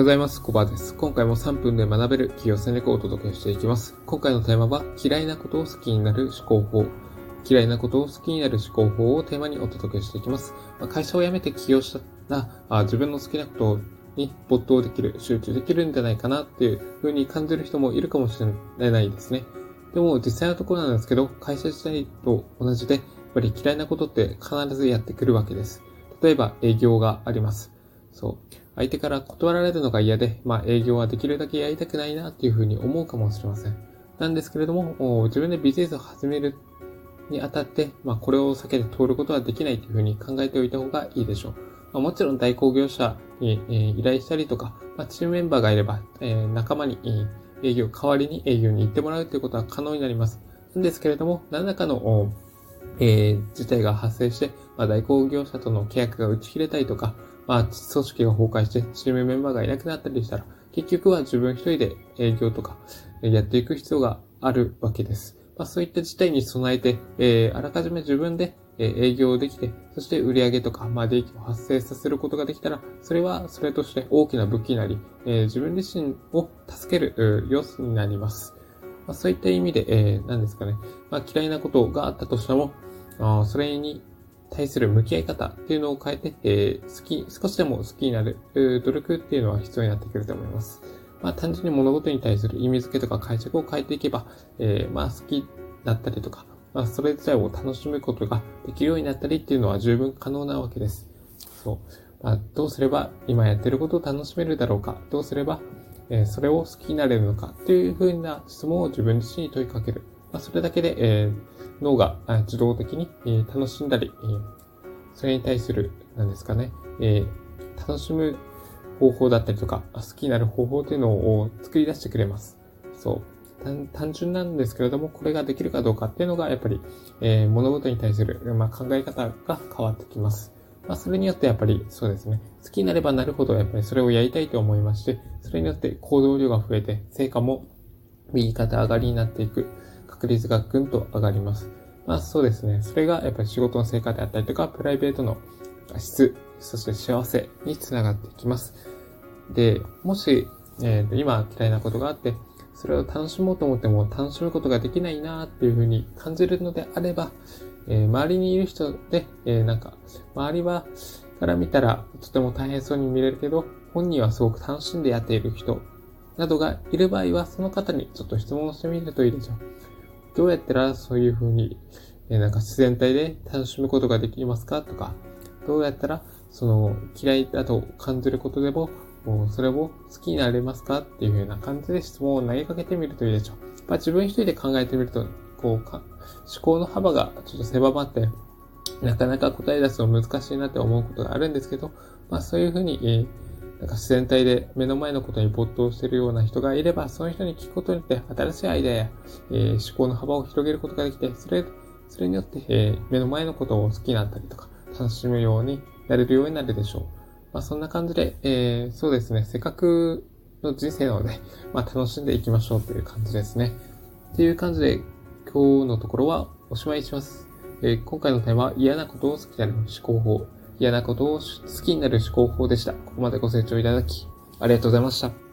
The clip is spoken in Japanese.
ようございます。コバです。今回も3分で学べる企業戦略をお届けしていきます。今回のテーマは、嫌いなことを好きになる思考法。嫌いなことを好きになる思考法をテーマにお届けしていきます。ま会社を辞めて起業したら、あ自分の好きなことに没頭できる、集中できるんじゃないかなっていう風に感じる人もいるかもしれないですね。でも実際のところなんですけど、会社自体と同じで、やっぱり嫌いなことって必ずやってくるわけです。例えば営業があります。そう。相手から断られるのが嫌で、まあ営業はできるだけやりたくないなっていうふうに思うかもしれません。なんですけれども、自分でビジネスを始めるにあたって、まあこれを避けて通ることはできないというふうに考えておいた方がいいでしょう。まあ、もちろん代行業者に、えー、依頼したりとか、まあ、チームメンバーがいれば、えー、仲間に、営業、代わりに営業に行ってもらうということは可能になります。なんですけれども、何らかの、えー、事態が発生して、まあ、代行業者との契約が打ち切れたりとか、まあ、組織が崩壊してチームメンバーがいなくなったりしたら、結局は自分一人で営業とかやっていく必要があるわけです。まあ、そういった事態に備えて、えー、あらかじめ自分で営業できて、そして売上とか、まあ、利益を発生させることができたら、それはそれとして大きな武器になり、えー、自分自身を助ける要素になります。まあ、そういった意味で、えー、何ですかね、まあ、嫌いなことがあったとしても、あそれに対する向き合い方っていうのを変えて、えー、好き、少しでも好きになる、努力っていうのは必要になってくると思います。まあ単純に物事に対する意味付けとか解釈を変えていけば、えー、まあ好きだったりとか、まあそれ自体を楽しむことができるようになったりっていうのは十分可能なわけです。そう。まあどうすれば今やってることを楽しめるだろうか、どうすれば、えー、それを好きになれるのかっていうふうな質問を自分自身に問いかける。まあそれだけで、えー、脳が自動的に、え楽しんだり、えそれに対する、何ですかね、え楽しむ方法だったりとか、好きになる方法というのを作り出してくれます。そう。単純なんですけれども、これができるかどうかっていうのが、やっぱり、えー、物事に対する、まあ、考え方が変わってきます。まあ、それによってやっぱり、そうですね。好きになればなるほど、やっぱりそれをやりたいと思いまして、それによって行動量が増えて、成果も右肩上がりになっていく。確率がぐんと上がります。まあそうですね。それがやっぱり仕事の成果であったりとか、プライベートの質、そして幸せにつながっていきます。で、もし、えー、今嫌いなことがあって、それを楽しもうと思っても楽しむことができないなっていうふうに感じるのであれば、えー、周りにいる人で、えー、なんか、周りは、から見たらとても大変そうに見れるけど、本人はすごく楽しんでやっている人などがいる場合は、その方にちょっと質問をしてみるといいでしょう。どうやったらそういうふうに、えなんか自然体で楽しむことができますかとか、どうやったらその嫌いだと感じることでも、もそれを好きになれますかっていうふうな感じで質問を投げかけてみるといいでしょう。まあ、自分一人で考えてみると、こうか、思考の幅がちょっと狭まって、なかなか答え出すの難しいなって思うことがあるんですけど、まあそういうふうに、えーなんか自然体で目の前のことに没頭しているような人がいれば、その人に聞くことによって新しいアイデアや、えー、思考の幅を広げることができて、それ、それによって、えー、目の前のことを好きになったりとか、楽しむようになれるようになるでしょう。まあそんな感じで、えー、そうですね、せっかくの人生なので、まあ楽しんでいきましょうという感じですね。っていう感じで、今日のところはおしまいします。えー、今回のテーマは嫌なことを好きになる思考法。嫌なことを好きになる思考法でした。ここまでご清聴いただき、ありがとうございました。